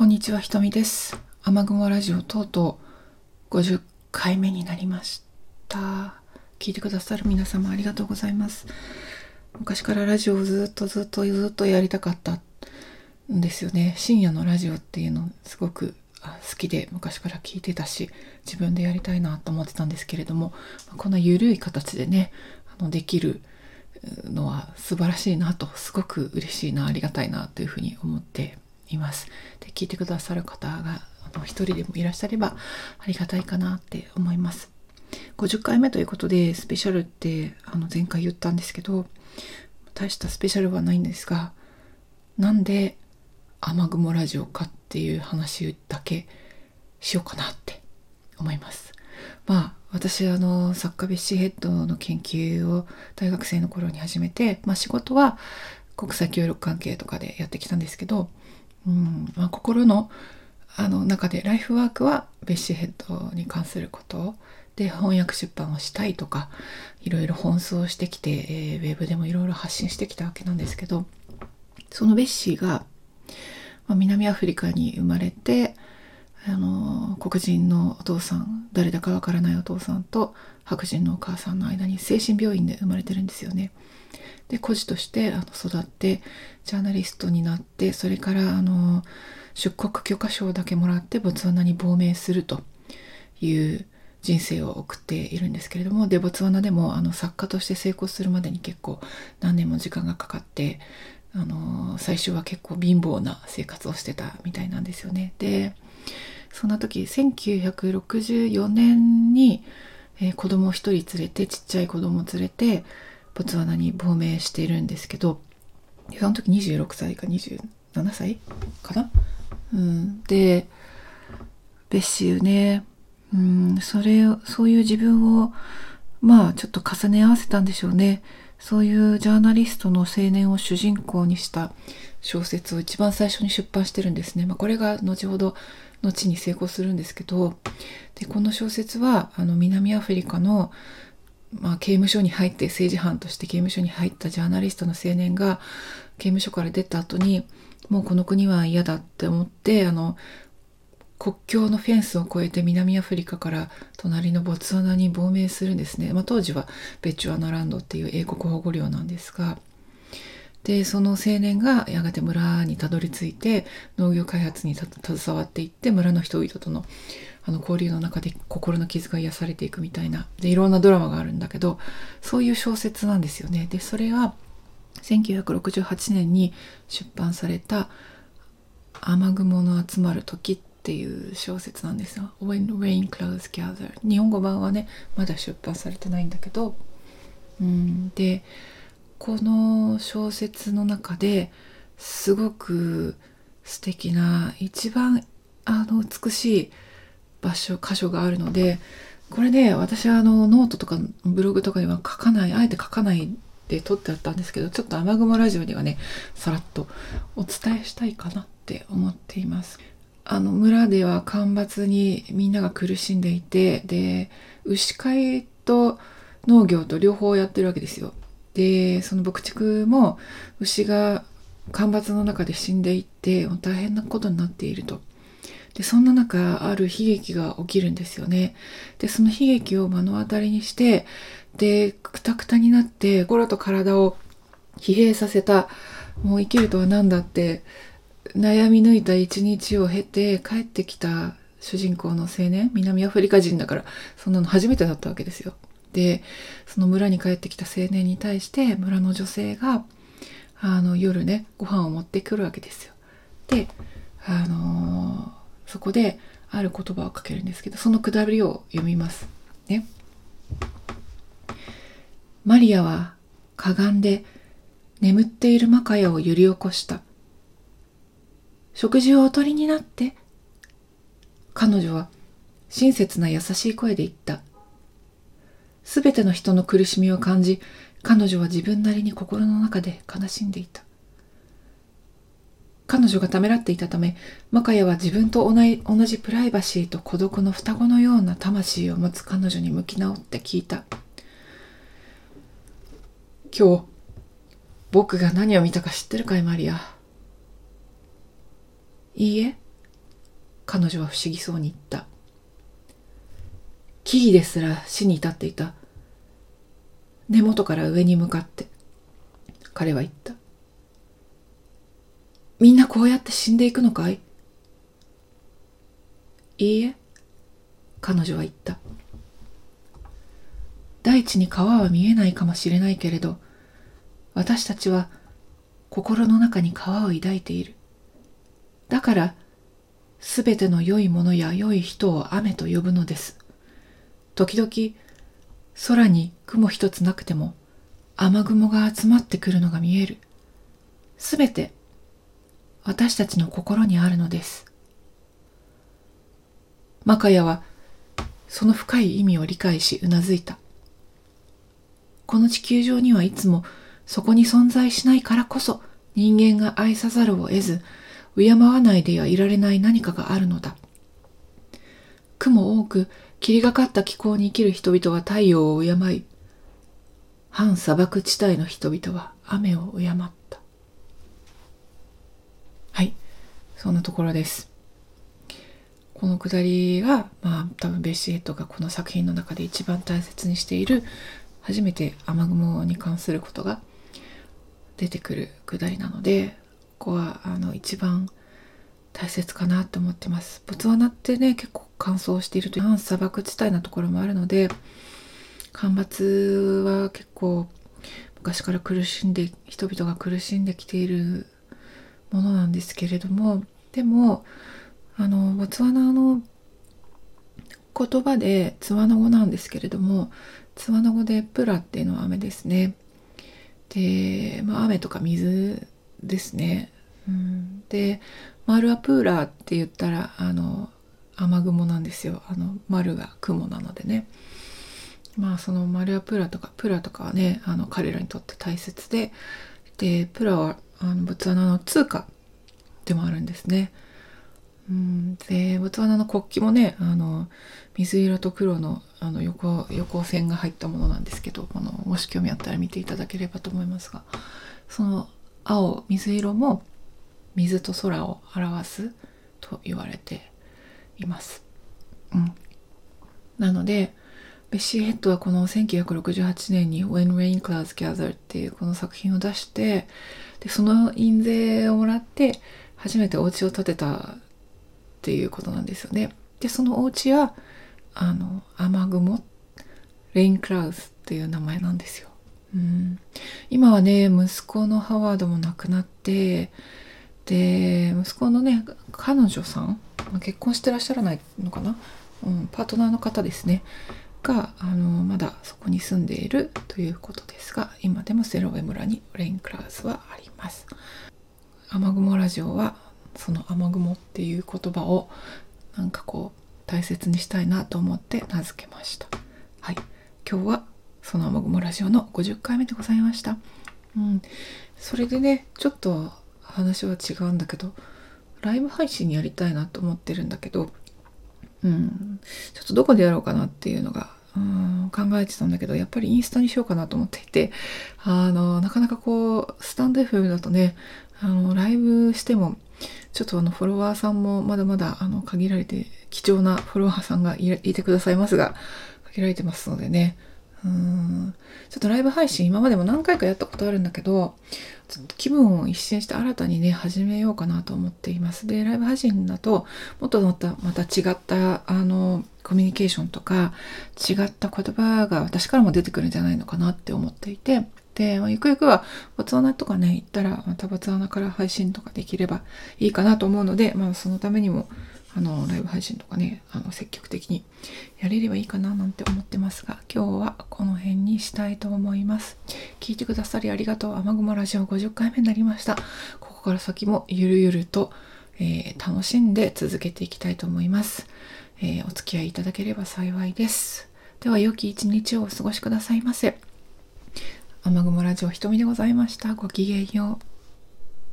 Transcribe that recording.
こんにちは、ひとみです。雨雲ラジオとうとう50回目になりました。聞いてくださる皆様ありがとうございます。昔からラジオをずっとずっとずっとやりたかったんですよね。深夜のラジオっていうのすごく好きで昔から聞いてたし、自分でやりたいなと思ってたんですけれども、こんな緩い形でね、あのできるのは素晴らしいなと、すごく嬉しいな、ありがたいなというふうに思っています。で聞いてくださる方が一人でもいらっしゃればありがたいかなって思います。50回目ということでスペシャルってあの前回言ったんですけど大したスペシャルはないんですがなんで雨雲ラジオかっていう話だけしようかなって思います。まあ私あの作家ベッシーヘッドの研究を大学生の頃に始めて、まあ、仕事は国際協力関係とかでやってきたんですけど、うん。まあ、心のあの中でライフワークはベッシーヘッドに関することで翻訳出版をしたいとかいろいろ奔走してきて、えーウェブでもいろいろ発信してきたわけなんですけどそのベッシーが、まあ、南アフリカに生まれてあの黒人のお父さん誰だかわからないお父さんと白人のお母さんの間に精神病院で生まれてるんですよね。で孤児としてあの育ってジャーナリストになってそれからあの出国許可証だけもらってボツワナに亡命するという人生を送っているんですけれどもでボツワナでもあの作家として成功するまでに結構何年も時間がかかってあの最初は結構貧乏な生活をしてたみたいなんですよね。でそんな時1964年に、えー子供一人連れてちっちゃい子供連れてボツワナに亡命しているんですけどその時26歳か27歳かな、うん、でベッシーね、うん、それそういう自分をまあちょっと重ね合わせたんでしょうね。そういうジャーナリストの青年を主人公にした小説を一番最初に出版してるんですね、まあ、これが後ほど後に成功するんですけどでこの小説はあの南アフリカのまあ、刑務所に入って政治犯として刑務所に入ったジャーナリストの青年が刑務所から出た後にもうこの国は嫌だって思ってあの国境のフェンスを越えて南アフリカから隣のボツワナに亡命するんですね、まあ、当時はベチュアナランドっていう英国保護領なんですがでその青年がやがて村にたどり着いて農業開発に携わっていって村の人々とのあの交流の中で心の傷が癒されていくみたいなでいろんなドラマがあるんだけどそういう小説なんですよね。でそれが1968年に出版された「雨雲の集まる時」っていう小説なんですよ。When Rain Clouds Gather 日本語版はねまだ出版されてないんだけどうんでこの小説の中ですごく素敵な一番あの美しい場所箇所があるのでこれね私はあのノートとかブログとかには書かないあえて書かないで撮ってあったんですけどちょっと雨雲ラジオにはねさらっとお伝えしたいかなって思っています。あの村では干ばつにみんなが苦しんでいてで牛飼いと農業と両方やってるわけですよ。でその牧畜も牛が干ばつの中で死んでいって大変なことになっていると。でそんな中ある悲劇が起きるんですよね。でその悲劇を目の当たりにしてでくたくたになって心と体を疲弊させたもう生きるとは何だって悩み抜いた一日を経て帰ってきた主人公の青年南アフリカ人だからそんなの初めてだったわけですよ。でその村に帰ってきた青年に対して村の女性があの夜ねご飯を持ってくるわけですよ。であのーそこである言葉をかけるんですけどそのくだりを読みますね。マリアはかがんで眠っているマカヤを揺り起こした。食事をおとりになって。彼女は親切な優しい声で言った。すべての人の苦しみを感じ、彼女は自分なりに心の中で悲しんでいた。彼女がためらっていたため、マカヤは自分と同じ同じプライバシーと孤独の双子のような魂を持つ彼女に向き直って聞いた。今日、僕が何を見たか知ってるかい、マリア。いいえ、彼女は不思議そうに言った木々ですら死に至っていた根元から上に向かって。彼は言った。みんなこうやって死んでいくのかい？いいえ。彼女は言った。大地に川は見えないかもしれないけれど私たちは心の中に川を抱いている。だからすべての良いものや良い人を雨と呼ぶのです。時々空に雲一つなくても雨雲が集まってくるのが見える。すべて私たちの心にあるのです。マカヤはその深い意味を理解しうなずいた。この地球上にはいつもそこに存在しないからこそ人間が愛さざるを得ず敬わないではいられない何かがあるのだ。雲多く霧がかった気候に生きる人々は太陽を敬い反砂漠地帯の人々は雨を敬った。はい。そんなところです。このくだりがまあ多分ベッシーヘッドがこの作品の中で一番大切にしている初めて雨雲に関することが出てくるくだりなのでここはあの一番大切かなと思ってます。ボツワナってね結構乾燥しているという半砂漠地帯なところもあるので干ばつは結構昔から苦しんで人々が苦しんできているものなんですけれどもでもあのボツワナの言葉でツワノ語なんですけれどもツワノ語でプラっていうのは雨ですね。で、まあ、雨とか水ですね、うん、でマルアプーラーって言ったらあの雨雲なんですよ。あの丸が雲なのでね。まあそのマルアプーラとかプラとかはねあの彼らにとって大切で。でプラはあのボツワナの通貨でもあるんですね。うん、でボツワナの国旗もねあの水色と黒のあの横横線が入ったものなんですけどあのもし興味あったら見ていただければと思いますがその青水色も水と空を表すと言われています。うん、なのでベッシー・ヘッドはこの1968年に When Rain Clouds Gather っていうこの作品を出してでその印税をもらって初めてお家を建てたっていうことなんですよね。でそのお家はあの雨雲レインクラウズっていう名前なんですよ。うん、今はね息子のハワードも亡くなってで息子のね彼女さん結婚してらっしゃらないのかな、うん、パートナーの方ですね。があのまだそこに住んでいるということですが今でもセロウェ村にレインクラウズはあります。雨雲ラジオはその雨雲っていう言葉をなんかこう大切にしたいなと思って名付けました。はい。今日はその雨雲ラジオの50回目でございました。うん。それでねちょっと話は違うんだけどライブ配信やりたいなと思ってるんだけどうんちょっとどこでやろうかなっていうのがうん考えてたんだけどやっぱりインスタにしようかなと思っていてあのなかなかこうスタンド FM だとねあのライブしてもちょっとあのフォロワーさんもまだまだあの限られて貴重なフォロワーさんがいてくださいますが限られてますのでね。うん。ちょっとライブ配信今までも何回かやったことあるんだけどちょっと気分を一新して新たにね始めようかなと思っています。でライブ配信だともっとまたまた違ったあのコミュニケーションとか違った言葉が私からも出てくるんじゃないのかなって思っていて。で、まあ、ゆくゆくはボツワナとかね行ったらまたボツワナから配信とかできればいいかなと思うので、まあ、そのためにもあのライブ配信とかねあの積極的にやれればいいかななんて思ってますが今日はこの辺にしたいと思います。聞いてくださりありがとう。雨雲ラジオ50回目になりました。ここから先もゆるゆると、えー、楽しんで続けていきたいと思います、えー、お付き合いいただければ幸いです。では良き一日をお過ごしくださいませ。雨雲ラジオひとみでございました。ごきげんよう。